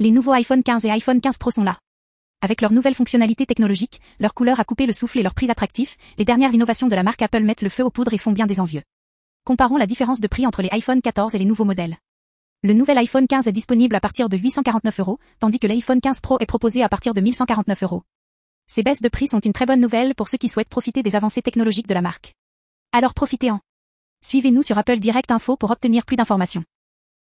Les nouveaux iPhone 15 et iPhone 15 Pro sont là. Avec leurs nouvelles fonctionnalités technologiques, leur couleur à couper le souffle et leur prix attractifs, les dernières innovations de la marque Apple mettent le feu aux poudres et font bien des envieux. Comparons la différence de prix entre les iPhone 14 et les nouveaux modèles. Le nouvel iPhone 15 est disponible à partir de 849 euros, tandis que l'iPhone 15 Pro est proposé à partir de 1149 euros. Ces baisses de prix sont une très bonne nouvelle pour ceux qui souhaitent profiter des avancées technologiques de la marque. Alors profitez-en. Suivez-nous sur Apple Direct Info pour obtenir plus d'informations.